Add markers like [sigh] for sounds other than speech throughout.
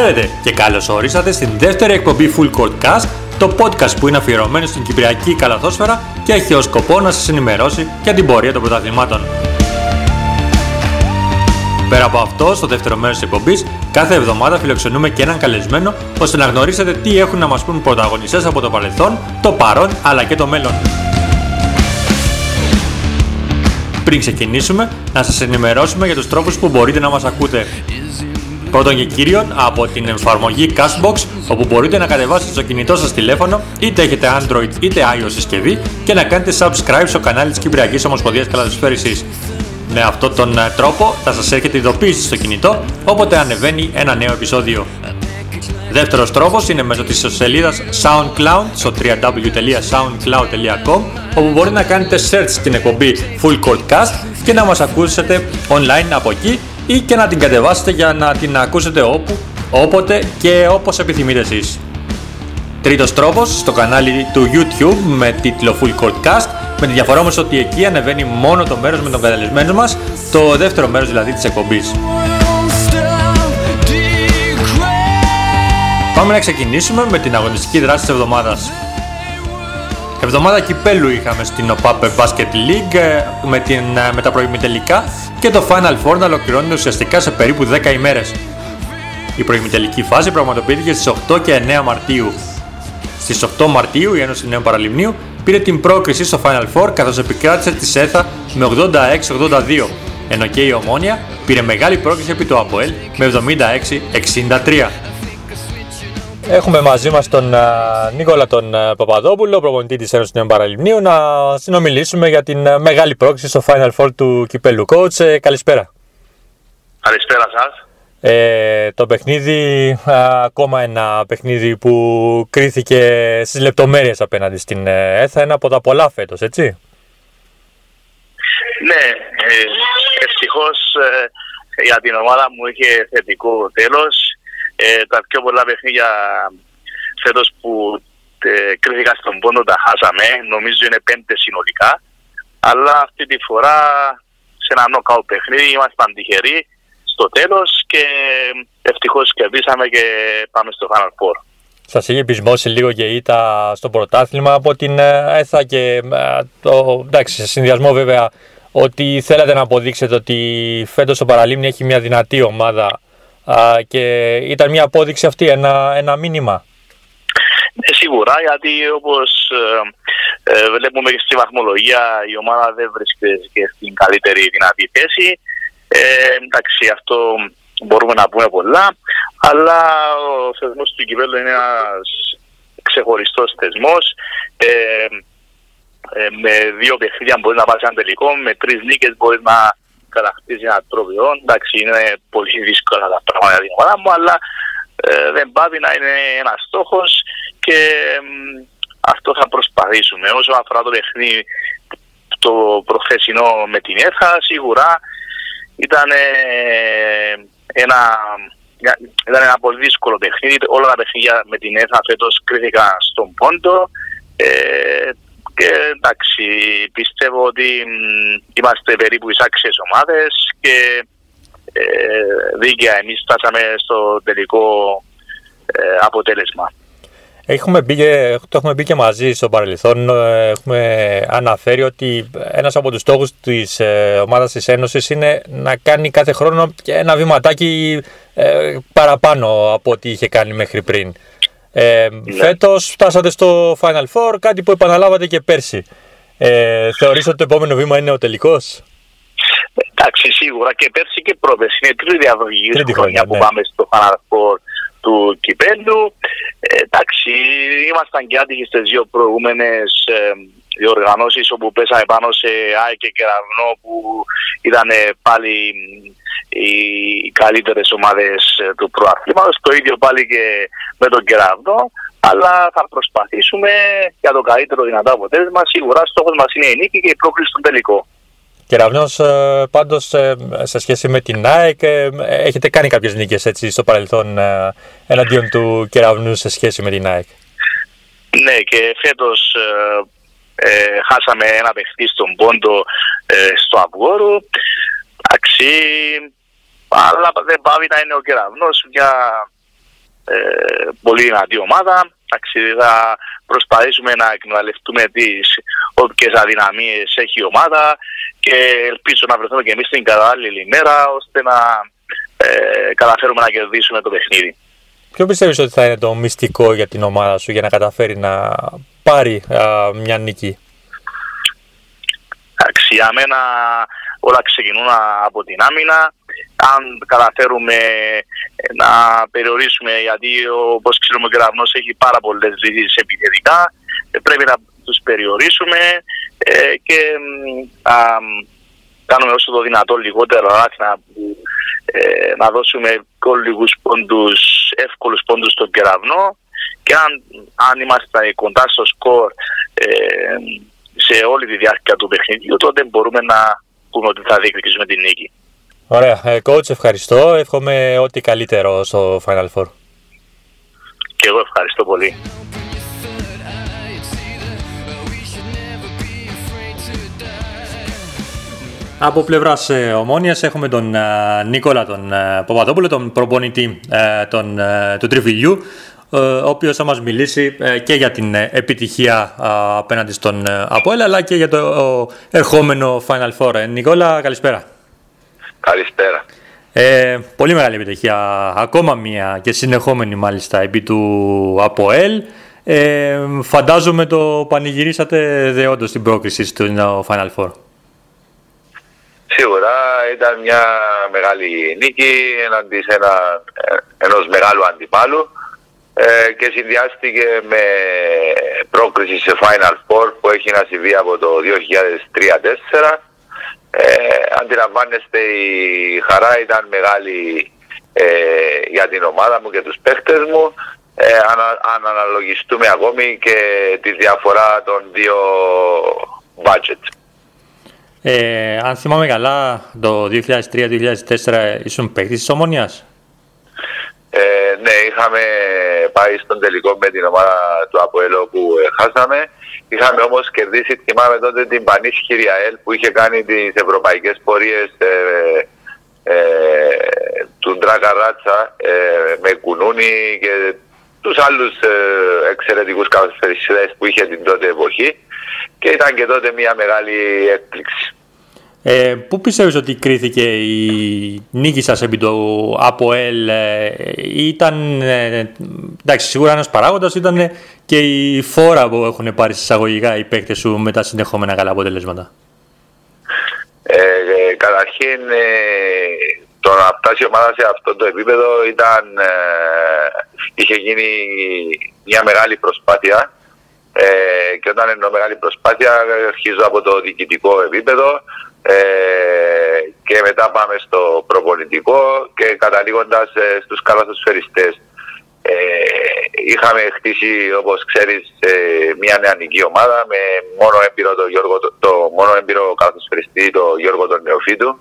Χαίρετε και καλώς ορίσατε στην δεύτερη εκπομπή Full Court Cast, το podcast που είναι αφιερωμένο στην Κυπριακή Καλαθόσφαιρα και έχει ως σκοπό να σας ενημερώσει για την πορεία των πρωταθλημάτων. Πέρα από αυτό, στο δεύτερο μέρος της εκπομπής, κάθε εβδομάδα φιλοξενούμε και έναν καλεσμένο ώστε να γνωρίσετε τι έχουν να μας πούν πρωταγωνιστές από το παρελθόν, το παρόν αλλά και το μέλλον. Πριν ξεκινήσουμε, να σας ενημερώσουμε για τους τρόπους που μπορείτε να μας ακούτε. Πρώτον και κύριον, από την εφαρμογή Castbox, όπου μπορείτε να κατεβάσετε στο κινητό σας τηλέφωνο, είτε έχετε Android είτε iOS συσκευή, και να κάνετε subscribe στο κανάλι της Κυπριακής Ομοσπονδίας Καλαθοσφαίρισης. Με αυτόν τον ε, τρόπο θα σας έρχεται ειδοποίηση στο κινητό, όποτε ανεβαίνει ένα νέο επεισόδιο. Δεύτερος τρόπος είναι μέσω της σελίδας SoundCloud στο www.soundcloud.com όπου μπορείτε να κάνετε search στην εκπομπή Full Court Cast και να μας ακούσετε online από εκεί ή και να την κατεβάσετε για να την ακούσετε όπου, όποτε και όπως επιθυμείτε εσείς. Τρίτος τρόπος, στο κανάλι του YouTube με τίτλο Full Court Cast, με τη διαφορά όμως ότι εκεί ανεβαίνει μόνο το μέρος με τον καταλεσμένο μας, το δεύτερο μέρος δηλαδή της εκπομπής. Πάμε να ξεκινήσουμε με την αγωνιστική δράση της εβδομάδας. Εβδομάδα κυπέλου είχαμε στην OPAP Basket League ε, με, την, ε, με τα προημιτελικά και το Final Four να ολοκληρώνεται ουσιαστικά σε περίπου 10 ημέρες. Η προημιτελική φάση πραγματοποιήθηκε στις 8 και 9 Μαρτίου. Στις 8 Μαρτίου η Ένωση Νέου Παραλιμνίου πήρε την πρόκριση στο Final Four καθώς επικράτησε τη ΣΕΘΑ με 86-82, ενώ και η Ομόνια πήρε μεγάλη πρόκριση επί του ΑΠΟΕΛ με 76-63. Έχουμε μαζί μας τον α, Νίκολα τον α, Παπαδόπουλο, προπονητή της Ένωσης Νέων Παραλιμνίου, να συνομιλήσουμε για την α, μεγάλη πρόκληση στο Final Four του Κυπέλου. Coach, ε, καλησπέρα. Καλησπέρα σας. Ε, το παιχνίδι, α, ακόμα ένα παιχνίδι που κρίθηκε στις λεπτομέρειες απέναντι στην ε, ΕΘΑ, ένα από τα πολλά φέτος, έτσι; Ναι, ε, ευτυχώς ε, για την ομάδα μου είχε θετικό τέλος. Ε, τα πιο πολλά παιχνίδια φέτος που ε, κρίθηκα στον πόντο τα χάσαμε, νομίζω είναι πέντε συνολικά. Αλλά αυτή τη φορά σε ένα νοκάου παιχνίδι ήμασταν τυχεροί στο τέλος και ευτυχώς κερδίσαμε και πάμε στο Final Four. Σας είχε πεισμώσει λίγο και ήττα στο πρωτάθλημα από την ε, ΕΘΑ και ε, το, εντάξει, σε συνδυασμό βέβαια ότι θέλατε να αποδείξετε ότι φέτος το Παραλίμνη έχει μια δυνατή ομάδα α, και ήταν μια απόδειξη αυτή, ένα, ένα μήνυμα. Ναι, σίγουρα, γιατί όπως ε, ε, βλέπουμε και στη βαθμολογία η ομάδα δεν βρίσκεται και στην καλύτερη δυνατή θέση. Ε, εντάξει, αυτό μπορούμε να πούμε πολλά, αλλά ο θεσμός του κυπέλλου είναι ένας ξεχωριστός θεσμός. Ε, ε, με δύο παιχνίδια μπορεί να πάρει ένα τελικό, με τρεις νίκες μπορεί να κατακτήσει ένα τρόπιο. Εντάξει, είναι πολύ δύσκολα τα πράγματα για την ομάδα μου, αλλά ε, δεν πάβει να είναι ένας στόχος και ε, αυτό θα προσπαθήσουμε. Όσο αφορά το παιχνίδι το προχθεσινό με την ΕΘΑ, σίγουρα ήταν ένα, ήταν ένα πολύ δύσκολο παιχνίδι. Όλα τα παιχνίδια με την ΕΘΑ φέτος κρίθηκαν στον πόντο. Ε, και εντάξει, πιστεύω ότι είμαστε περίπου εις άξιες ομάδες και ε, δίκαια εμείς φτάσαμε στο τελικό ε, αποτέλεσμα. Έχουμε μπει και, το έχουμε μπει και μαζί στο παρελθόν. Έχουμε αναφέρει ότι ένας από τους στόχους της ε, ομάδας της Ένωσης είναι να κάνει κάθε χρόνο και ένα βηματάκι ε, παραπάνω από ό,τι είχε κάνει μέχρι πριν. Ε, Ναι. Φέτος φτάσατε στο Final Four, κάτι που επαναλάβατε και πέρσι. Ε, θεωρείς ότι το επόμενο βήμα είναι ο τελικός; Εντάξει, σίγουρα και πέρσι και πρόπερσι. Είναι τρίτη διαδοχή Τρίτη χρονιάς χρονιά, που ναι. πάμε στο Final Four του κυπέλου. Ε, εντάξει, ήμασταν και άτυχοι στις δύο προηγούμενες ε, διοργανώσεις όπου πέσαμε πάνω σε ΑΕΚ και Κεραυνό που ήταν ε, πάλι οι καλύτερες ομάδες ε, του προαθλήματος. Το ίδιο πάλι και με τον Κεραυνό. Αλλά θα προσπαθήσουμε για το καλύτερο δυνατό αποτέλεσμα. Σίγουρα στόχος μας είναι η νίκη και η πρόκληση στον τελικό. Κεραυνός, ε, πάντως ε, σε σχέση με την ΑΕΚ, έχετε κάνει κάποιες νίκες έτσι, στο παρελθόν εναντίον του Κεραυνού σε σχέση με την ΑΕΚ; Ναι, και φέτος ε, χάσαμε ένα παιχνίδι στον Πόντο ε, στο Αυγόρου. Αξί, αλλά δεν πάβει να είναι ο κεραυνός μια ε, πολύ δυνατή ομάδα. Εντάξει, θα προσπαθήσουμε να εκμεταλλευτούμε τις όποιες αδυναμίες έχει η ομάδα και ελπίζω να βρεθούμε και εμείς στην κατάλληλη ημέρα ώστε να ε, καταφέρουμε να κερδίσουμε το παιχνίδι. Ποιο πιστεύεις ότι θα είναι το μυστικό για την ομάδα σου για να καταφέρει να πάρει α, μια νίκη; Εντάξει, για μένα όλα ξεκινούν από την άμυνα. Αν καταφέρουμε να περιορίσουμε, γιατί όπως ξέρουμε ο Κεραυνός έχει πάρα πολλές λύσεις επιθετικά, πρέπει να τους περιορίσουμε ε, και α, κάνουμε όσο το δυνατό λιγότερο να, ε, να δώσουμε λίγους πόντους, εύκολους πόντους στον Κεραυνό και αν, αν είμαστε κοντά στο σκορ ε, σε όλη τη διάρκεια του παιχνιδιού, τότε μπορούμε να πούμε ότι θα διεκδικήσουμε την νίκη. Ωραία. Ε, coach, ευχαριστώ. Εύχομαι ό,τι καλύτερο στο Final Four. Και εγώ ευχαριστώ πολύ. Από πλευράς ε, Ομόνιας έχουμε τον ε, Νίκολα τον ε, Παπαδόπουλο, τον προπονητή τον, του Τριφυλιού, ο οποίος θα μας μιλήσει και για την επιτυχία απέναντι στον Αποέλ αλλά και για το ερχόμενο Final Four. Νικόλα, καλησπέρα. Καλησπέρα. Ε, πολύ μεγάλη επιτυχία, ακόμα μία και συνεχόμενη μάλιστα επί του ΑΠΟΕΛ. Ε, φαντάζομαι το πανηγυρίσατε δεόντως την πρόκριση στο Final Four. Σίγουρα ήταν μια μεγάλη νίκη εναντί σε ένα, ενός μεγάλου αντιπάλου ε, και συνδυάστηκε με πρόκριση σε Final Four που έχει να συμβεί από το 2003-2004. Ε, αντιλαμβάνεστε η χαρά ήταν μεγάλη ε, για την ομάδα μου και τους παίχτες μου ε, αν, αναλογιστούμε ακόμη και τη διαφορά των δύο budgets. Ε, αν θυμάμαι καλά, το 2003-2004 ήσουν παίκτης της Ομόνιας; Ε, ναι, είχαμε πάει στον τελικό με την ομάδα του Αποέλο που ε, χάσαμε. Είχαμε όμως κερδίσει, θυμάμαι τότε, την Πανίσχυρη Χιριαέλ που είχε κάνει τις ευρωπαϊκές πορείες ε, ε, του Ντράκα Ράτσα ε, με κουνούνι και τους άλλους ε, εξαιρετικούς καθοριστές που είχε την τότε εποχή και ήταν και τότε μια μεγάλη έκπληξη. Ε, πού πιστεύεις ότι κρίθηκε η νίκη σας επί το ΑΠΟΕΛ ε, ήταν, ε, εντάξει σίγουρα ένας παράγοντας ήταν και η φόρα που έχουν πάρει εισαγωγικά οι παίκτες σου με τα συνεχόμενα καλά αποτελέσματα; Ε, ε καταρχήν ε, το να φτάσει η ομάδα σε αυτό το επίπεδο ήταν, είχε γίνει μια μεγάλη προσπάθεια ε, και όταν εννοώ μεγάλη προσπάθεια αρχίζω από το διοικητικό επίπεδο ε, και μετά πάμε στο προπολιτικό και καταλήγοντας ε, στους καλαθοσφαιριστές. Ε, είχαμε χτίσει όπως ξέρεις ε, μια νεανική ομάδα με μόνο έμπειρο το, Γιώργο, το, το μόνο έμπειρο καλαθοσφαιριστή το Γιώργο τον Νεοφίτου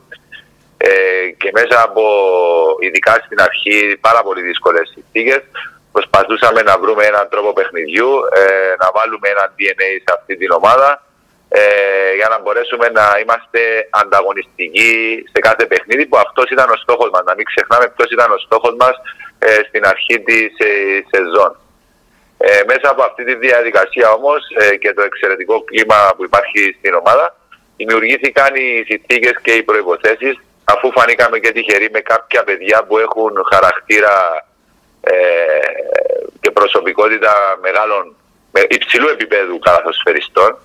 ε, και μέσα από ειδικά στην αρχή πάρα πολύ δύσκολες συνθήκες προσπαθούσαμε να βρούμε έναν τρόπο παιχνιδιού, ε, να βάλουμε ένα DNA σε αυτή την ομάδα ε, για να μπορέσουμε να είμαστε ανταγωνιστικοί σε κάθε παιχνίδι που αυτός ήταν ο στόχος μας. Να μην ξεχνάμε ποιος ήταν ο στόχος μας ε, στην αρχή της ε, σεζόν. Ε, μέσα από αυτή τη διαδικασία όμως ε, και το εξαιρετικό κλίμα που υπάρχει στην ομάδα δημιουργήθηκαν οι συνθήκες και οι προϋποθέσεις αφού φανήκαμε και τυχεροί με κάποια παιδιά που έχουν χαρακτήρα ε, και προσωπικότητα μεγάλων, με υψηλού επίπεδου καλαθοσφαιριστών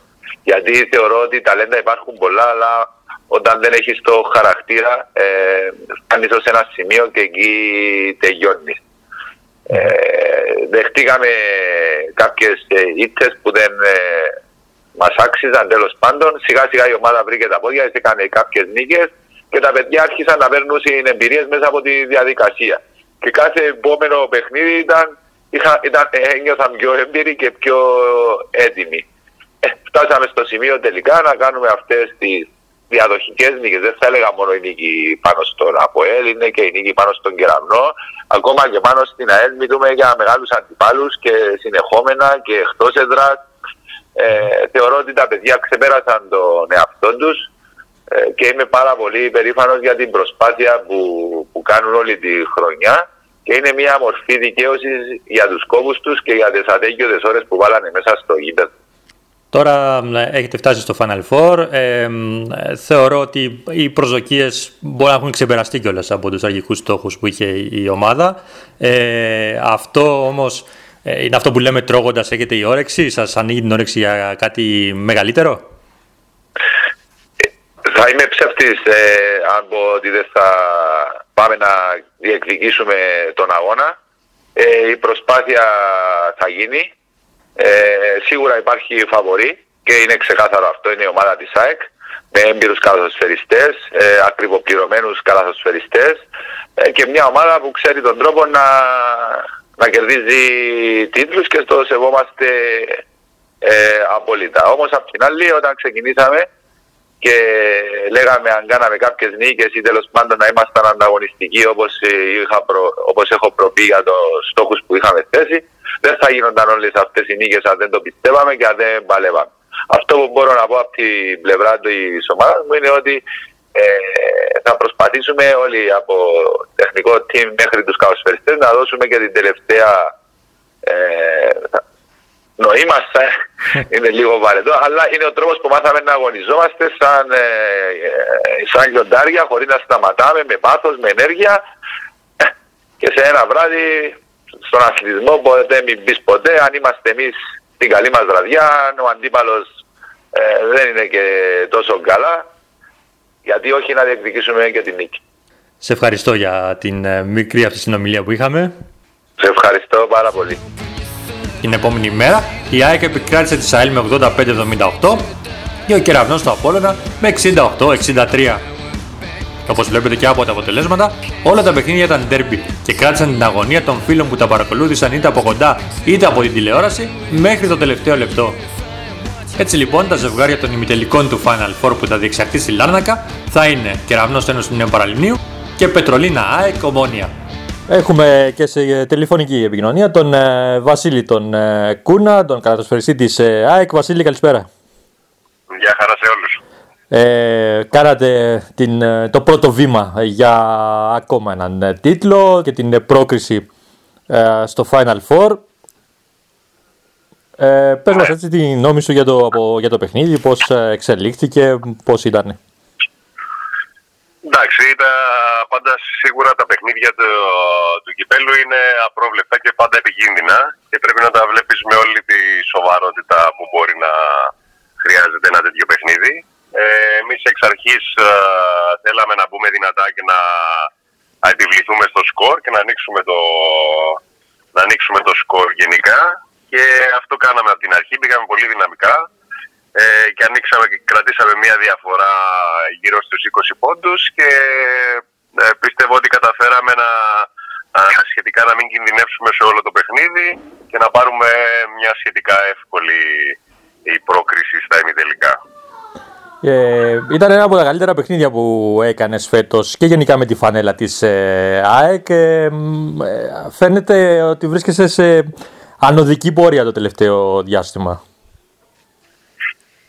γιατί θεωρώ ότι ταλέντα υπάρχουν πολλά αλλά όταν δεν έχεις το χαρακτήρα ε, φτάνεις ως ένα σημείο και εκεί τελειώνεις. Ε, δεχτήκαμε κάποιες ε, ήττες που δεν ε, μας άξιζαν τέλος πάντων. Σιγά σιγά η ομάδα βρήκε τα πόδια, έκανε κάποιες νίκες και τα παιδιά άρχισαν να παίρνουν εμπειρίες μέσα από τη διαδικασία. Και κάθε επόμενο παιχνίδι ήταν, είχα, ήταν, ένιωθαν πιο έμπειροι και πιο έτοιμοι. Ε, φτάσαμε στο σημείο τελικά να κάνουμε αυτές τις διαδοχικές νίκες. Δεν θα έλεγα μόνο η νίκη πάνω στον Αποέλ, είναι και η νίκη πάνω στον Κεραμνό. Ακόμα και πάνω στην ΑΕΛ μιλούμε για μεγάλους αντιπάλους και συνεχόμενα και εκτός έδρας. Ε, θεωρώ ότι τα παιδιά ξεπέρασαν τον εαυτό τους ε, και είμαι πάρα πολύ περήφανος για την προσπάθεια που, που κάνουν όλη τη χρονιά και είναι μια μορφή δικαίωσης για τους κόβους τους και για τις αδέγγιωτε ώρες που βάλανε μέσα στο γήπεδο. Τώρα ε, έχετε φτάσει στο Final Four. Ε, θεωρώ ότι οι προσδοκίες μπορεί να έχουν ξεπεραστεί κιόλας από τους αρχικούς στόχους που είχε η ομάδα. Ε, αυτό όμως ε, είναι αυτό που λέμε τρώγοντας έχετε η όρεξη. Σας ανοίγει την όρεξη για κάτι μεγαλύτερο; Θα είμαι ψεύτης αν πω ότι δεν θα πάμε να διεκδικήσουμε τον αγώνα. η προσπάθεια θα γίνει. Ε, σίγουρα υπάρχει φαβορή και είναι ξεκάθαρο αυτό, είναι η ομάδα της ΑΕΚ με έμπειρους καλαθοσφαιριστές, ε, ακριβοπληρωμένους καλαθοσφαιριστές ε, και μια ομάδα που ξέρει τον τρόπο να, να κερδίζει τίτλους και στο σεβόμαστε ε, απόλυτα. Όμως απ' την άλλη όταν ξεκινήσαμε και λέγαμε αν κάναμε κάποιες νίκες ή τέλος πάντων να ήμασταν ανταγωνιστικοί όπως, είχα όπως έχω προπεί για τους στόχους που είχαμε θέσει δεν θα γίνονταν όλες αυτές οι νίκες αν δεν το πιστεύαμε και αν δεν παλεύαμε. Αυτό που μπορώ να πω από την πλευρά της ομάδας μου είναι ότι ε, θα προσπαθήσουμε όλοι από τεχνικό team μέχρι τους καλοσφαιριστές να δώσουμε και την τελευταία ε, νοήμαστε, [laughs] είναι λίγο βαρετό, αλλά είναι ο τρόπος που μάθαμε να αγωνιζόμαστε σαν, ε, ε σαν λιοντάρια χωρίς να σταματάμε με πάθος, με ενέργεια ε, και σε ένα βράδυ στον αθλητισμό μπορείτε μην πεις ποτέ αν είμαστε εμείς στην καλή μας βραδιά, αν ο αντίπαλος ε, δεν είναι και τόσο καλά, γιατί όχι να διεκδικήσουμε και την νίκη. Σε ευχαριστώ για την ε, μικρή αυτή συνομιλία που είχαμε. Σε ευχαριστώ πάρα πολύ. Την επόμενη μέρα η ΑΕΚ επικράτησε τη ΣΑΕΛ με 85-78 και ο Κεραυνός του Απόλλωνα με 68-63. Όπως βλέπετε και από τα αποτελέσματα, όλα τα παιχνίδια ήταν derby και κράτησαν την αγωνία των φίλων που τα παρακολούθησαν είτε από κοντά είτε από την τηλεόραση μέχρι το τελευταίο λεπτό. Έτσι λοιπόν, τα ζευγάρια των ημιτελικών του Final Four που θα διεξαχθεί στη Λάρνακα θα είναι Κεραυνός Ένωση του Νέου Παραλιμνίου και Πετρολίνα ΑΕΚ Ομόνια. Έχουμε και σε τηλεφωνική επικοινωνία τον ε, Βασίλη τον ε, Κούνα, τον κατασφαιριστή της ε, ΑΕΚ. Βασίλη, καλησπέρα. Γεια χαρά σε όλους ε, κάνατε την, ε, το πρώτο βήμα για ακόμα έναν ε, τίτλο και την πρόκριση ε, στο Final Four. Ε, πες μας έτσι τη γνώμη σου για το, από, για το παιχνίδι, πώς εξελίχθηκε, πώς ήταν. Εντάξει, τα, πάντα σίγουρα τα παιχνίδια του, του κυπέλου είναι απρόβλεπτα και πάντα επικίνδυνα και πρέπει να τα βλέπεις με όλη τη σοβαρότητα που μπορεί να χρειάζεται ένα τέτοιο παιχνίδι. Ε, Εμείς εξ αρχής ε, θέλαμε να μπούμε δυνατά και να, επιβληθούμε στο σκορ και να ανοίξουμε το, να ανοίξουμε το σκορ γενικά. Και αυτό κάναμε από την αρχή. Πήγαμε πολύ δυναμικά ε, και ανοίξαμε και κρατήσαμε μια διαφορά γύρω στους 20 πόντους και ε, πιστεύω ότι καταφέραμε να σχετικά να μην κινδυνεύσουμε σε όλο το παιχνίδι και να πάρουμε μια σχετικά εύκολη η πρόκριση στα ημιτελικά. Ε, ήταν ένα από τα καλύτερα παιχνίδια που έκανες φέτος και γενικά με τη φανέλα της ε, ΑΕΚ. Ε, φαίνεται ότι βρίσκεσαι σε ανωδική πορεία το τελευταίο διάστημα.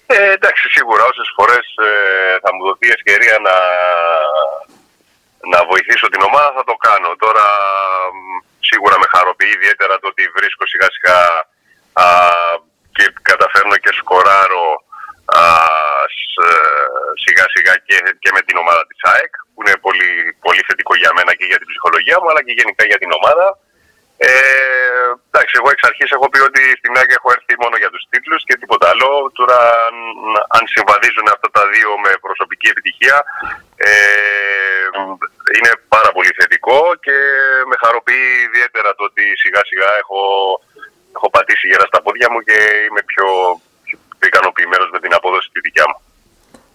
Ε, εντάξει, σίγουρα όσες φορές ε, θα μου δοθεί ευκαιρία να, να βοηθήσω την ομάδα θα το κάνω. Τώρα σίγουρα με χαροποιεί ιδιαίτερα το ότι βρίσκω σιγά σιγά και καταφέρνω και σκοράρω σιγά σιγά και, και με την ομάδα της ΑΕΚ που είναι πολύ, πολύ θετικό για μένα και για την ψυχολογία μου αλλά και γενικά για την ομάδα. Ε, εντάξει, εγώ εξ αρχής έχω πει ότι στην ΑΕΚ έχω έρθει μόνο για τους τίτλους και τίποτα άλλο. Τώρα αν, αν συμβαδίζουν αυτά τα δύο με προσωπική επιτυχία ε, είναι πάρα πολύ θετικό και με χαροποιεί ιδιαίτερα το ότι σιγά σιγά έχω, έχω πατήσει γερά στα πόδια μου και είμαι πιο, πιο ικανοποιημένος με την απόδοση τη δικιά μου.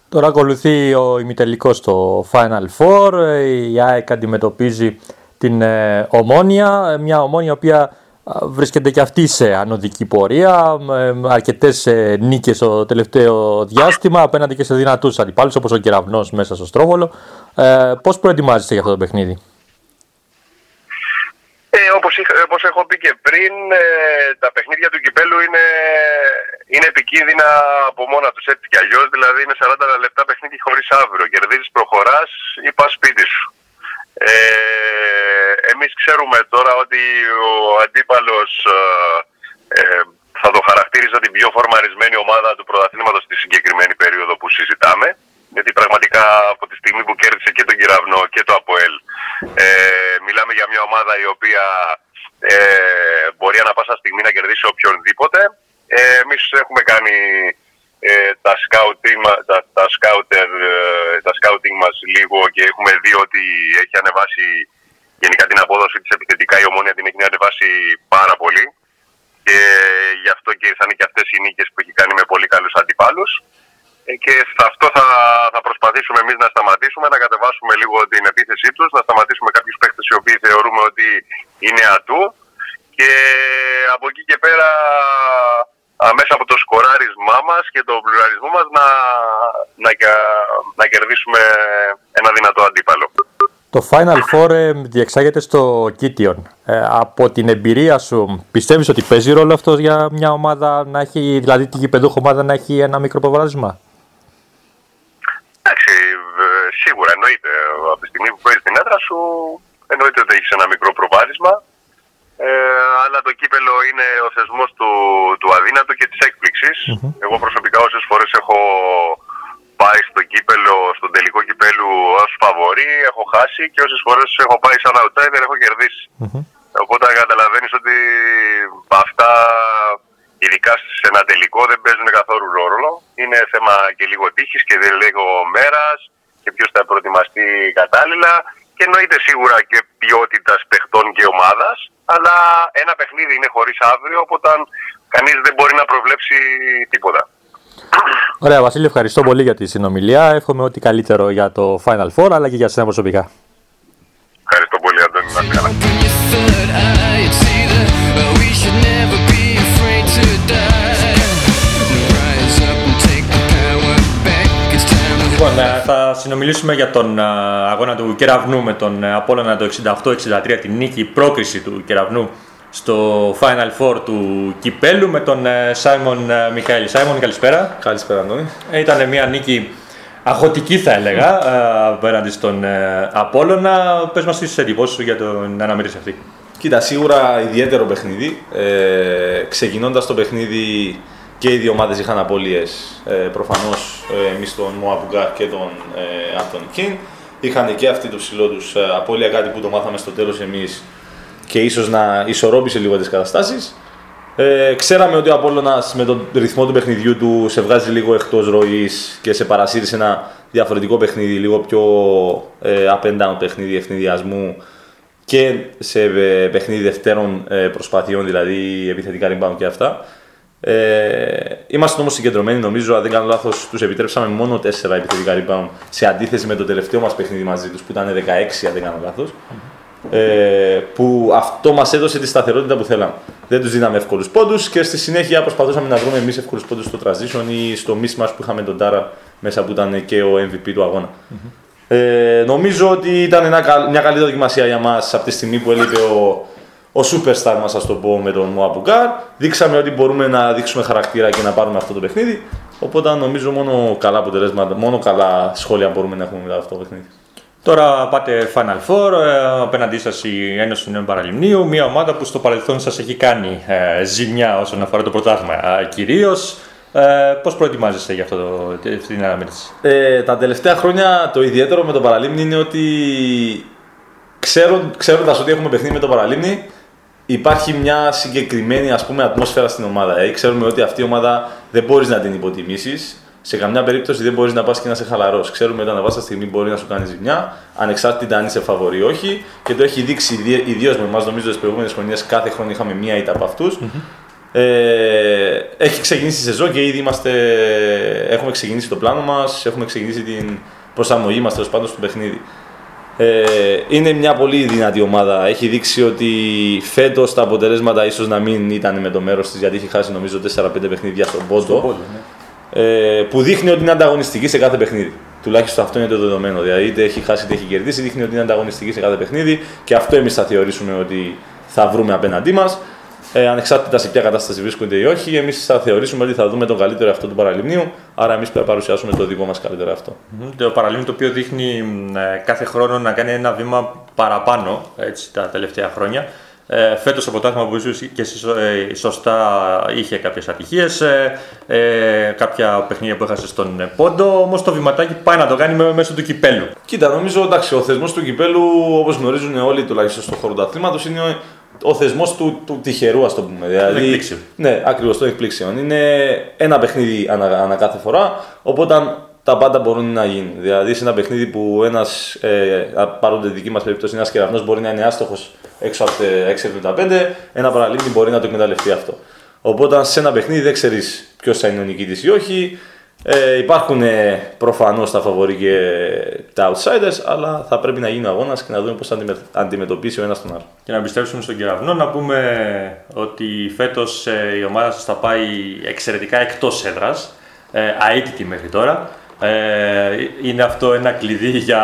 Τώρα ακολουθεί ο ημιτελικός στο Final Four. Η ΑΕΚ αντιμετωπίζει την ε, Ομόνια. Μια Ομόνια η οποία α, βρίσκεται και αυτή σε ανωδική πορεία. Με αρκετές ε, νίκες στο τελευταίο διάστημα απέναντι και σε δυνατούς αντιπάλους όπως ο Κεραυνός μέσα στο Στρόβολο. Ε, πώς προετοιμάζεστε για αυτό το παιχνίδι; Ε, όπως, είχα, όπως έχω πει και πριν, ε, τα παιχνίδια του κυπέλου είναι, είναι επικίνδυνα από μόνα τους έτσι κι αλλιώς. Δηλαδή είναι 40 λεπτά παιχνίδι χωρίς αύριο. Κερδίζεις, προχωράς ή πας σπίτι σου. Ε, εμείς ξέρουμε τώρα ότι ο αντίπαλος ε, ε, θα το χαρακτήριζα την πιο φορμαρισμένη ομάδα του πρωταθλήματος στη συγκεκριμένη περίοδο που συζητάμε. Γιατί πραγματικά από τη στιγμή που κέρδισε και τον Κυραυνό και το ΑΠΟΕΛ ε, μιλάμε για μια ομάδα η οποία ε, μπορεί ανα πάσα στιγμή να κερδίσει οποιονδήποτε. Ε, εμείς έχουμε κάνει ε, τα, scouting, τα, τα, scouter, ε, τα scouting μας λίγο και έχουμε δει ότι έχει ανεβάσει γενικά την απόδοση της επιθετικά. Η ομόνια την έχει ανεβάσει πάρα πολύ. Και γι' αυτό και ήρθαν και αυτές οι νίκες που έχει κάνει με πολύ καλούς αντιπάλους. Ε, και σε αυτό θα, θα προσπαθήσουμε εμείς να σταματήσουμε, να κατεβάσουμε λίγο την επίθεσή τους, να σταματήσουμε κάποιους παίχτες οι οποίοι θεωρούμε ότι είναι ατού και από εκεί και πέρα α, μέσα από το σκοράρισμά μας και το πλουραλισμό μας να, να, κα- να κερδίσουμε ένα δυνατό αντίπαλο. Το Final Four ε, διεξάγεται στο Κίτιον. Ε, από την εμπειρία σου, πιστεύεις ότι παίζει ρόλο αυτός για μια ομάδα να έχει, δηλαδή την γηπεδούχο ομάδα να έχει ένα μικρό προβάδισμα; Εντάξει, ε, σίγουρα εννοείται. Από τη στιγμή που παίζεις την έδρα σου, εννοείται ότι έχεις ένα μικρό προβάδισμα. Ε, αλλά το κύπελο είναι ο θεσμός του, του αδύνατου και της εκπληξη Εγώ προσωπικά όσες φορές έχω πάει στο κύπελο, στον τελικό κυπέλου ως φαβορή, έχω χάσει και όσες φορές έχω πάει σαν outsider, έχω κερδίσει. Οπότε καταλαβαίνεις ότι αυτά, ειδικά σε ένα τελικό, δεν παίζουν καθόλου ρόλο. Είναι θέμα και λίγο τύχης και δεν λίγο μέρας και ποιος θα προετοιμαστεί κατάλληλα. Και εννοείται σίγουρα και ποιότητας παιχτών και ομάδας. Αλλά ένα παιχνίδι είναι χωρίς αύριο, οπότε κανείς δεν μπορεί να προβλέψει τίποτα. Ωραία, Βασίλη, ευχαριστώ πολύ για τη συνομιλία. Εύχομαι ό,τι καλύτερο για το Final Four αλλά και για σένα προσωπικά. Ευχαριστώ πολύ, Αντώνη. Να Λοιπόν, ε, θα συνομιλήσουμε για τον ε, αγώνα του Κεραυνού με τον ε, Απόλλωνα το 68-63, την νίκη, η πρόκριση του Κεραυνού στο Final Four του Κυπέλου με τον ε, Σάιμον ε, Μιχαήλ. Σάιμον, καλησπέρα. Καλησπέρα, Αντώνη. Ε, Ήταν μια νίκη αγχωτική θα έλεγα ε, απέναντι στον ε, Απόλλωνα. Πες μας τις εντυπώσεις σου για την αναμέτρηση αυτή. Κοίτα, σίγουρα ιδιαίτερο παιχνίδι. Ε, ξεκινώντας το παιχνίδι και οι δύο ομάδες είχαν απώλειες. Ε, προφανώς ε, εμείς τον Μοαπουγκά και τον ε, Άντωνι Κιν. Είχαν και αυτοί το ψηλό τους ε, απώλεια, κάτι που το μάθαμε στο τέλος εμείς και ίσως να ισορρόπησε λίγο τις καταστάσεις. Ε, ξέραμε ότι ο Απόλλωνας με τον ρυθμό του παιχνιδιού του σε βγάζει λίγο εκτός ροής και σε παρασύρει σε ένα διαφορετικό παιχνίδι, λίγο πιο ε, up and down παιχνίδι ευνηδιασμού και σε ε, παιχνίδι δευτέρων ε, προσπαθειών, δηλαδή επιθετικά rebound και αυτά. Ε, είμαστε όμως συγκεντρωμένοι, νομίζω, αν δεν κάνω λάθος, τους επιτρέψαμε μόνο 4 επιθετικά rebound σε αντίθεση με το τελευταίο μας παιχνίδι μαζί τους που ήταν 16, αν δεν κάνω λάθος. Ε, που αυτό μας έδωσε τη σταθερότητα που θέλαμε. Δεν τους δίναμε εύκολους πόντους και στη συνέχεια προσπαθούσαμε να βρούμε εμείς εύκολους πόντους στο transition ή στο mismatch που είχαμε τον Τάρα μέσα που ήταν και ο MVP του αγώνα. Ε, νομίζω ότι ήταν ένα, καλ- μια καλή δοκιμασία για μας από τη στιγμή που έλειπε ο, ο superstar μας, ας το πω, με τον Μουαμπουγκάρ. Δείξαμε ότι μπορούμε να δείξουμε χαρακτήρα και να πάρουμε αυτό το παιχνίδι. Οπότε νομίζω μόνο καλά αποτελέσματα, μόνο καλά σχόλια μπορούμε να έχουμε μετά από αυτό το παιχνίδι. Τώρα πάτε Final Four, ε, απέναντί σας η Ένωση του Νέου Παραλιμνίου, μια ομάδα που στο παρελθόν σας έχει κάνει ε, ζημιά όσον αφορά το πρωτάθλημα κυρίως. Ε, Πώς προετοιμάζεστε για αυτό το, αυτή την αναμέτρηση, Ε, τα τελευταία χρόνια το ιδιαίτερο με το Παραλίμνη είναι ότι ξέρον, ξέροντας ότι έχουμε παιχνίδι με το Παραλίμνη υπάρχει μια συγκεκριμένη ας πούμε, ατμόσφαιρα στην ομάδα. Ε. Ξέρουμε ότι αυτή η ομάδα δεν μπορείς να την υποτιμήσεις. Σε καμιά περίπτωση δεν μπορείς να πας και να είσαι χαλαρό. Ξέρουμε ότι ανά πάσα στιγμή μπορεί να σου κάνει ζημιά, ανεξάρτητα αν είσαι φαβορή ή όχι. Και το έχει δείξει ιδίως με εμάς, νομίζω, τις προηγούμενες χρονιές κάθε χρόνο είχαμε μία ήττα από αυτούς. Ε, έχει ξεκινήσει η σεζόν και ήδη είμαστε, έχουμε ξεκινήσει το πλάνο μας, έχουμε ξεκινήσει την προσαρμογή μας τέλος πάντων στο παιχνίδι. Ε, είναι μια πολύ δυνατή ομάδα. Έχει δείξει ότι φέτος τα αποτελέσματα ίσως να μην ήταν με το μέρος της γιατί έχει χάσει νομίζω 4-5 παιχνίδια στον πόντο. Ε, που δείχνει ότι είναι ανταγωνιστική σε κάθε παιχνίδι. Τουλάχιστον αυτό είναι το δεδομένο. Δηλαδή, είτε έχει χάσει είτε έχει κερδίσει, δείχνει ότι είναι ανταγωνιστική σε κάθε παιχνίδι και αυτό εμείς θα θεωρήσουμε ότι θα βρούμε απέναντί μας. Ε, ανεξάρτητα σε ποια κατάσταση βρίσκονται ή όχι, εμείς θα θεωρήσουμε ότι θα δούμε τον καλύτερο αυτό του παραλιμνίου. Άρα, εμείς πρέπει να παρουσιάσουμε το δικό μας καλύτερο αυτό. Μμμ. Το παραλίμνη το οποίο δείχνει μ, ε, κάθε χρόνο να κάνει ένα βήμα παραπάνω έτσι, τα τελευταία χρόνια. Ε, φέτος το πρωτάθλημα που ίσως και εσύ ε, σωστά είχε κάποιες ατυχίες, ε, ε, κάποια παιχνίδια που έχασες στον ε, πόντο, όμως το βηματάκι πάει να το κάνει μέ- μέσω του κυπέλου. Κοίτα, νομίζω εντάξει, ο θεσμός του κυπέλου, όπως γνωρίζουν όλοι τουλάχιστον στον χώρο του αθλήματος, είναι ο, ο θεσμός του, του τυχερού, ας το πούμε. Δηλαδή, εκπλήξεων. Ναι, ακριβώς των εκπλήξεων. Είναι ένα παιχνίδι ανα, ανα κάθε φορά, οπότε τα πάντα μπορούν να γίνουν. Δηλαδή, σε ένα παιχνίδι που ένας, ε, πάρονται δική μας περίπτωση, ένας κεραυνός μπορεί να είναι άστοχος έξω από τα 6,75, ένα παραλίμνη μπορεί να το εκμεταλλευτεί αυτό. Οπότε, σε ένα παιχνίδι δεν ξέρεις ποιος θα είναι ο νικητής ή όχι. Ε, υπάρχουν ε, προφανώς τα φαβορή και τα outsiders, αλλά θα πρέπει να γίνει ο αγώνας και να δούμε πώς θα αντιμε- αντιμετωπίσει ο ένας τον άλλο. Και να πιστέψουμε στον κεραυνό, να πούμε ότι φέτος ε, η ομάδα σας θα πάει εξαιρετικά εκτός έδρας, ε, αίτητη μέχρι τώρα. Ε, είναι αυτό ένα κλειδί για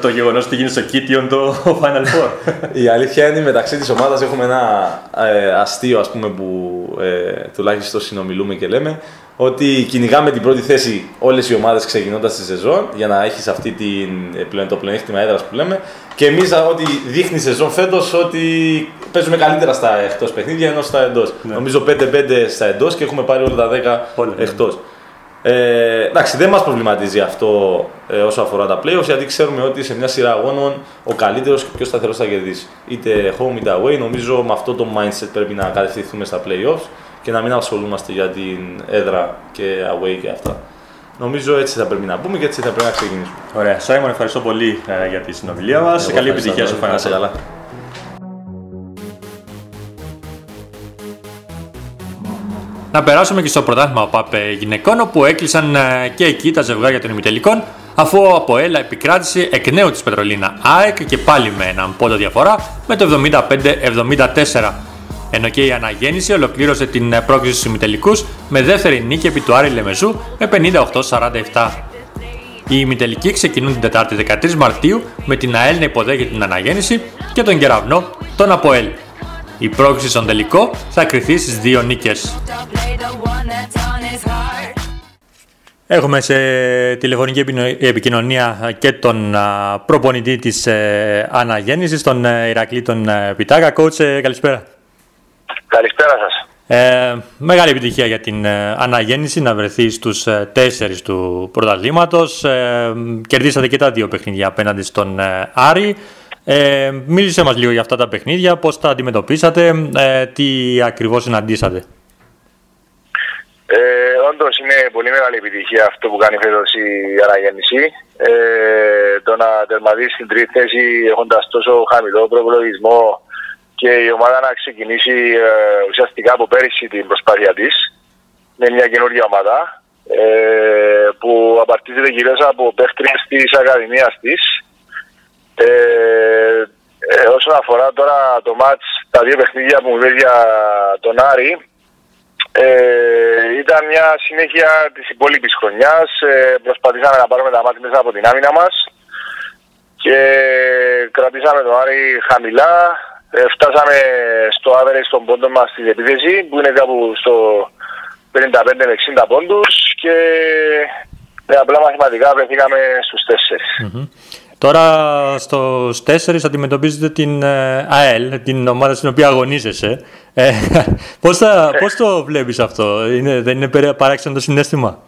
το γεγονός ότι γίνει στο Κίτιον το Final Four. Η αλήθεια είναι μεταξύ της ομάδας έχουμε ένα ε, αστείο ας πούμε που ε, τουλάχιστον συνομιλούμε και λέμε ότι κυνηγάμε την πρώτη θέση όλες οι ομάδες ξεκινώντας τη σεζόν για να έχεις αυτή την, ε, πλέον, το πλεονέκτημα έδρας που λέμε και εμείς α, ότι δείχνει η σεζόν φέτος ότι παίζουμε καλύτερα στα εκτός παιχνίδια ενώ στα εντός. Νομίζω 5-5 στα εντός και έχουμε πάρει όλα τα 10 Όλα, ναι. εκτός. Ε, εντάξει, δεν μας προβληματίζει αυτό ε, όσο αφορά τα playoffs, γιατί ξέρουμε ότι σε μια σειρά αγώνων ο καλύτερος και ο πιο σταθερός θα κερδίσει. Είτε home είτε away. Νομίζω με αυτό το mindset πρέπει να κατευθυνθούμε στα playoffs και να μην ασχολούμαστε για την έδρα και away και αυτά. Νομίζω έτσι θα πρέπει να πούμε και έτσι θα πρέπει να ξεκινήσουμε. Ωραία. Σάιμον, ευχαριστώ πολύ ε, για τη συνομιλία μας. Εγώ Καλή ευχαριστώ, επιτυχία στο να Final είσαι Four. καλά. Να περάσουμε και στο πρωτάθλημα ΠΑΠ γυναικών, όπου έκλεισαν ε, και εκεί τα ζευγάρια των ημιτελικών, αφού ο Αποέλα επικράτησε εκ νέου της Πετρολίνα ΑΕΚ και πάλι με έναν πόντο διαφορά με το 75-74. Ενώ και η Αναγέννηση ολοκλήρωσε την ε, πρόκληση στους ημιτελικούς με δεύτερη νίκη επί του Άρη Λεμεζού με 58-47. Οι ημιτελικοί ξεκινούν την Τετάρτη 13 Μαρτίου με την ΑΕΛ να υποδέχεται την Αναγέννηση και τον Κεραυνό τον Αποέλ. Η πρόκληση στον τελικό θα κριθεί στις δύο νίκες. Έχουμε σε τηλεφωνική επινο- επικοινωνία και τον α, προπονητή της ε, Αναγέννησης, τον ε, Ηρακλή τον ε, Πιτάκα. Coach, ε, καλησπέρα. Καλησπέρα σας. Ε, μεγάλη επιτυχία για την ε, Αναγέννηση να βρεθεί στους ε, τέσσερις του πρωταθλήματος. Ε, κερδίσατε και τα δύο παιχνίδια απέναντι στον ε, Άρη. Ε, μίλησε μας λίγο για αυτά τα παιχνίδια, πώς τα αντιμετωπίσατε, ε, τι ακριβώς συναντήσατε. Ε, Όντως είναι πολύ μεγάλη επιτυχία αυτό που κάνει φέτος η αναγέννηση. Ε, το να τερματίσει στην τρίτη θέση έχοντας τόσο χαμηλό προπολογισμό και η ομάδα να ξεκινήσει ε, ουσιαστικά από πέρυσι την προσπάθεια της με μια καινούργια ομάδα ε, που απαρτίζεται κυρίως από παίχτριες της Ακαδημίας της. Ε, ε, όσον αφορά τώρα το μάτς, τα δύο παιχνίδια που μου είπε για τον Άρη, ε, ήταν μια συνέχεια της υπόλοιπης χρονιάς. Ε, προσπαθήσαμε να πάρουμε τα μάτια μέσα από την άμυνα μας και κρατήσαμε τον Άρη χαμηλά. Ε, φτάσαμε στο average των πόντων μας στην επίθεση που είναι κάπου στο 55 με 60 πόντους και με απλά μαθηματικά βρεθήκαμε στους 4. Τώρα στους τέσσερις αντιμετωπίζετε την ε, ΑΕΛ, την ομάδα στην οποία αγωνίζεσαι. Ε, [laughs] πώς, θα, πώς το βλέπεις αυτό, είναι, δεν είναι περί- παράξενο το συνέστημα;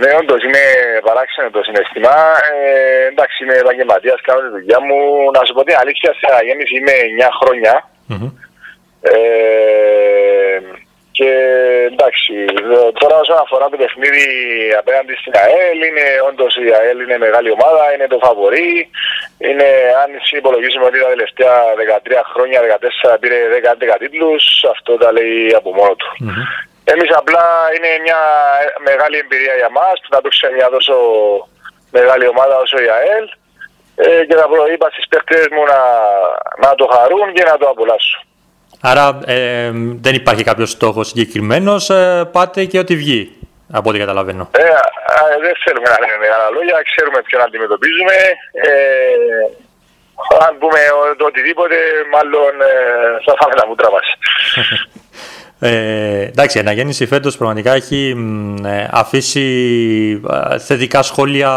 Ναι, όντως είναι παράξενο το συναισθήμα. Ε, εντάξει, είμαι επαγγελματίας, κάνω τη δουλειά μου. Να σου πω την αλήθεια, σε αναγέννηση είμαι 9 χρόνια. Μμμ. Ε, και και εντάξει, τώρα όσον αφορά το παιχνίδι απέναντι στην ΑΕΛ, είναι όντως η ΑΕΛ είναι μεγάλη ομάδα, είναι το φαβορή. Είναι, αν υπολογίσουμε ότι τα τελευταία 13 χρόνια, 14 πήρε 10-11 τίτλους, αυτό τα λέει από μόνο του. Εμείς απλά είναι μια μεγάλη εμπειρία για μας που θα παίξουμε μια τόσο μεγάλη ομάδα όσο η ΑΕΛ ε, και θα προείπα στις παίκτες μου να, να το χαρούν και να το απολαύσουν. Άρα ε, δεν υπάρχει κάποιος στόχος συγκεκριμένος, ε, πάτε και ό,τι βγει, από ό,τι καταλαβαίνω. Ε, α, δεν θέλουμε να λέμε μεγάλα λόγια, ξέρουμε ποιον αντιμετωπίζουμε. Ε, αν πούμε ο- το οτιδήποτε, μάλλον ε, θα φάμε τα μούτρα μας. [laughs] Ε, εντάξει, η αναγέννηση φέτος πραγματικά έχει μ, ε, αφήσει ε, θετικά σχόλια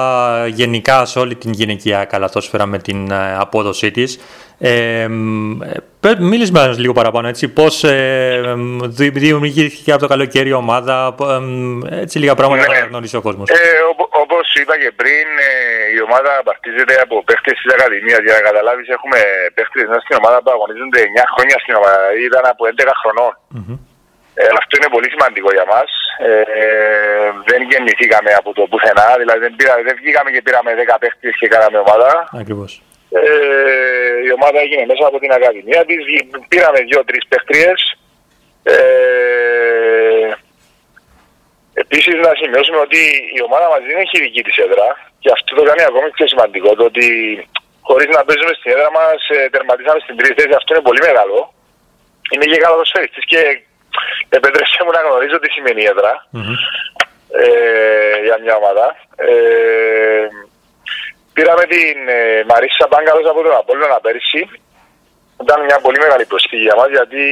γενικά σε όλη την γυναικεία καλαθόσφαιρα με την ε, απόδοσή της. Ε, μ, ε, πε- μίλησες μας λίγο παραπάνω, έτσι, πώς ε, μ, δη- δημιουργήθηκε από το καλοκαίρι η ομάδα, π- ε, μ, έτσι λίγα πράγματα Ναι. να γνωρίσει ο κόσμος. Ε, οπο- όπως είπα και πριν, ε, η ομάδα απαρτίζεται από παίχτες της Ακαδημίας. Για να καταλάβεις, έχουμε παίχτες μέσα στην ομάδα που αγωνίζονται 9 χρόνια στην ομάδα. Ήταν από 11 χρονών. Ε, αυτό είναι πολύ σημαντικό για μας. Ε, δεν γεννηθήκαμε από το πουθενά, δηλαδή δεν, πήρα, δεν βγήκαμε και πήραμε 10 παίχτες και κάναμε ομάδα. Ακριβώς. Ε, η ομάδα έγινε μέσα από την Ακαδημία της. Πήραμε δύο-τρεις παίχτριες. Ε, Επίσης, να σημειώσουμε ότι η ομάδα μας δεν έχει δική της έδρα και αυτό το κάνει ακόμη πιο σημαντικό. Το ότι χωρίς να παίζουμε στην έδρα μας, τερματίσαμε στην τρίτη θέση. Αυτό είναι πολύ μεγάλο. Είναι και καλό σφαιριστή και επέτρεψε μου να γνωρίζω τι σημαίνει η έδρα ε, για μια ομάδα. Ε, πήραμε την ε, Μαρίσα Μπάγκαλος από τον Απόλλωνα πέρυσι. Ήταν μια πολύ μεγάλη προσθήκη για μας γιατί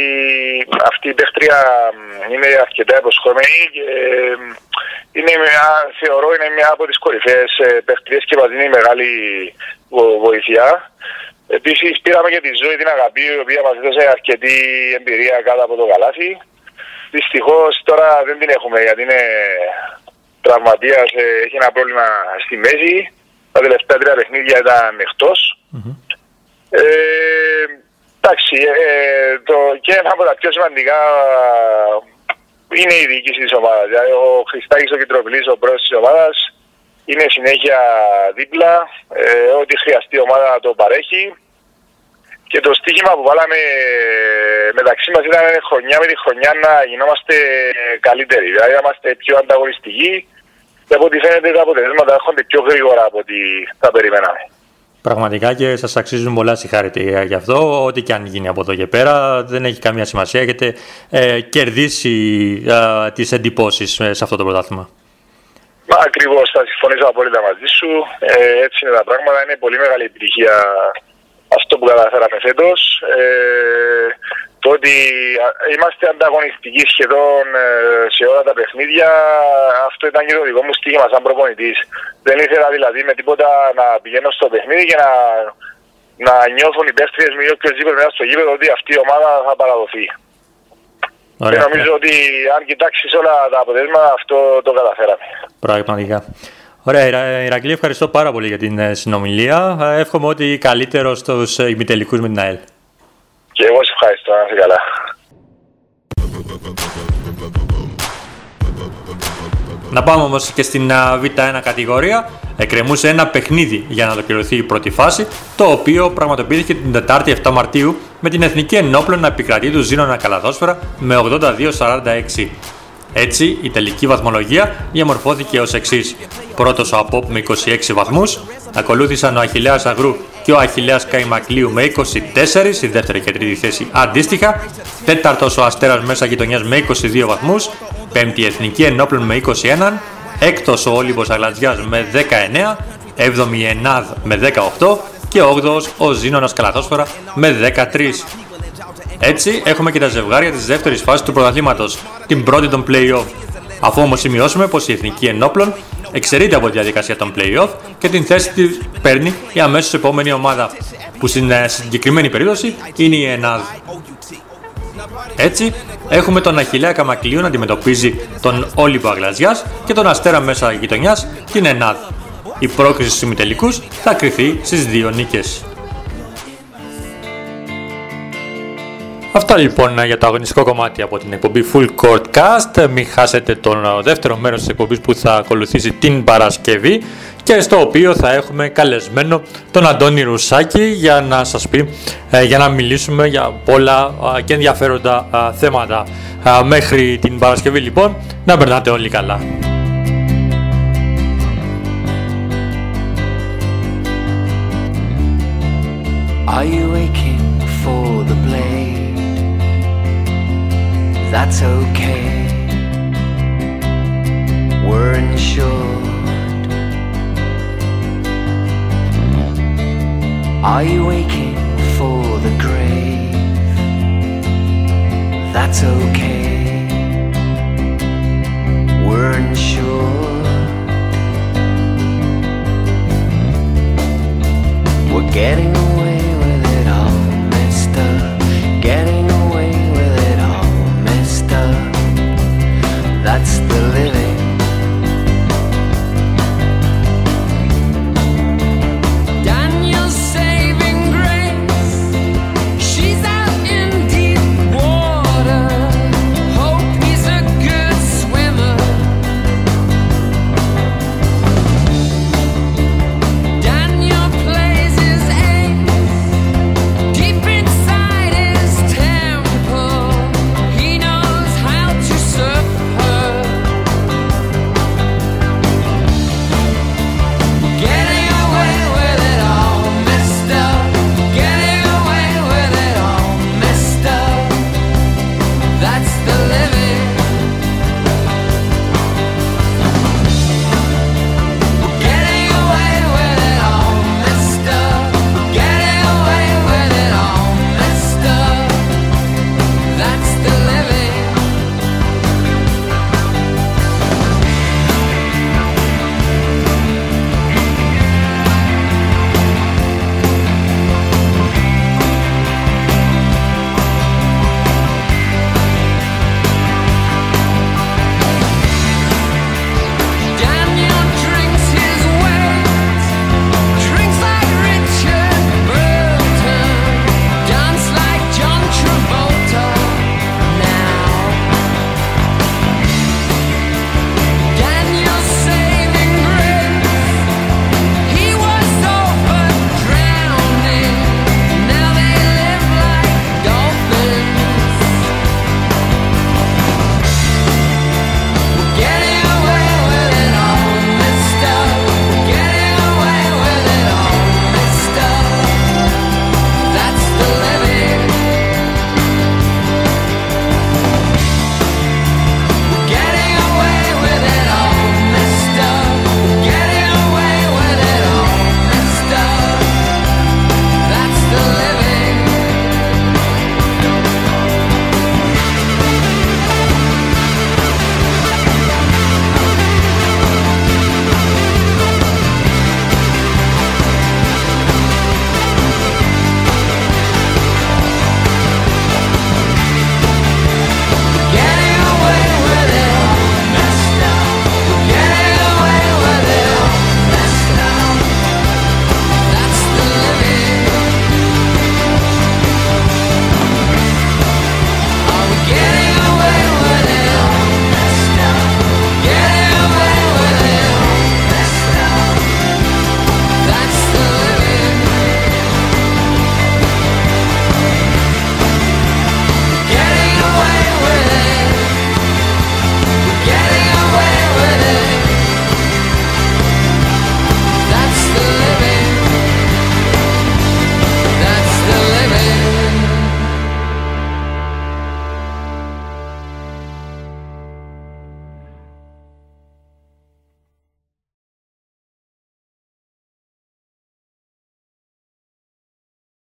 αυτή η παίχτρια μ, είναι αρκετά υποσχόμενη και μ, είναι μια, θεωρώ είναι μια από τις κορυφαίες ε, παίχτριες και μας δίνει μεγάλη βο- βοήθεια. Επίσης πήραμε και τη ζωή την αγαπή η οποία μας έδωσε αρκετή εμπειρία κάτω από το καλάθι. Δυστυχώς τώρα δεν την έχουμε γιατί είναι τραυματίας, ε, έχει ένα πρόβλημα στη μέση. Τα τελευταία τρία παιχνίδια ήταν εκτός. Ε, εντάξει, ε, το, και ένα από τα πιο σημαντικά είναι η διοίκηση της ομάδας. Δηλαδή, ο Χριστάκης ο Κεντροπηλής, ο πρόεδρος της ομάδας, είναι συνέχεια δίπλα. Ε, ό,τι χρειαστεί η ομάδα το παρέχει. Και το στίχημα που βάλαμε μεταξύ μας ήταν χρονιά με τη χρονιά να γινόμαστε καλύτεροι. Δηλαδή να είμαστε πιο ανταγωνιστικοί και από ό,τι φαίνεται τα αποτελέσματα έρχονται πιο γρήγορα από ό,τι θα περιμέναμε. Πραγματικά και σας αξίζουν πολλά συγχαρητήρια γι' αυτό. Ό,τι και αν γίνει από εδώ και πέρα δεν έχει καμία σημασία. Έχετε ε, κερδίσει ε, τις εντυπώσεις ε, σε αυτό το πρωτάθλημα. Μα ακριβώς, θα συμφωνήσω απόλυτα μαζί σου. Ε, έτσι είναι τα πράγματα. Είναι πολύ μεγάλη επιτυχία αυτό που καταφέραμε φέτος. Ε, το ότι α, είμαστε ανταγωνιστικοί σχεδόν ε, σε όλα τα παιχνίδια, αυτό ήταν και το δικό μου στοίχημα σαν προπονητής. Δεν ήθελα δηλαδή με τίποτα να πηγαίνω στο παιχνίδι και να, να νιώθουν οι παίχτριες μου ή οποιοδήποτε μέσα στο γήπεδο ότι αυτή η ομάδα θα παραδοθεί. Και Ωραία. νομίζω ότι αν κοιτάξεις όλα τα αποτελέσματα αυτό το καταφέραμε. Πραγματικά. Ωραία, Ιρα- Ηρακλή, ευχαριστώ πάρα πολύ για την ε, συνομιλία. Ε, Εύχομαι ότι καλύτερο στους ε, ημιτελικούς με την ΑΕΛ. Και εγώ σε ευχαριστώ, να είσαι καλά. Να πάμε όμως και στην α, Β1 κατηγορία. Εκκρεμούσε ένα παιχνίδι για να ολοκληρωθεί η πρώτη φάση, το οποίο πραγματοποιήθηκε την Τετάρτη 7 Μαρτίου με την Εθνική Ενόπλων να επικρατεί του Ζήνονα Καλαδόσφαιρα με 82-46. Έτσι, η τελική βαθμολογία διαμορφώθηκε ως εξής. Πρώτος ο Απόπ με 26 βαθμούς, ακολούθησαν ο Αχιλέας Αγρού και ο Αχιλέας Καϊμακλείου με 24, η δεύτερη και τρίτη θέση αντίστοιχα. Τέταρτος ο Αστέρας Μέσα Γειτονιάς με 22 βαθμούς, πέμπτη η Εθνική Ενόπλων με 21, έκτος ο Όλυμπος Αγλατζιάς με 19, έβδομη η Ενάδ με 18 και όγδοος ο Ζήνωνας Καλαθόσφαιρα με 13. Έτσι, έχουμε και τα ζευγάρια της δεύτερης φάσης του πρωταθλήματος, την πρώτη των play-off. Αφού όμως σημειώσουμε πως η Εθνική Ενόπλων εξαιρείται από τη διαδικασία των play-off και την θέση τη παίρνει η αμέσως επόμενη ομάδα, που στην ε, συγκεκριμένη περίπτωση είναι η ΕΝΑΔ. Έτσι, έχουμε τον Αχιλέα Καμακλείου να αντιμετωπίζει τον Όλυμπο Αγλαζιάς και τον Αστέρα Μέσα Γειτονιάς την ΕΝΑΔ. Η πρόκριση στους ημιτελικούς θα κρυθεί στις δύο νίκες. Αυτά λοιπόν για το αγωνιστικό κομμάτι από την εκπομπή Full Court Cast. Μην χάσετε το δεύτερο μέρος της εκπομπής που θα ακολουθήσει την Παρασκευή και στο οποίο θα έχουμε καλεσμένο τον Αντώνη Ρουσάκη για να σας πει, ε, για να μιλήσουμε για πολλά α, και ενδιαφέροντα α, θέματα. Α, Μέχρι την Παρασκευή λοιπόν, να περνάτε όλοι καλά. that's okay. We're insured. Are you waking for the grave? That's okay. We're insured. We're getting away.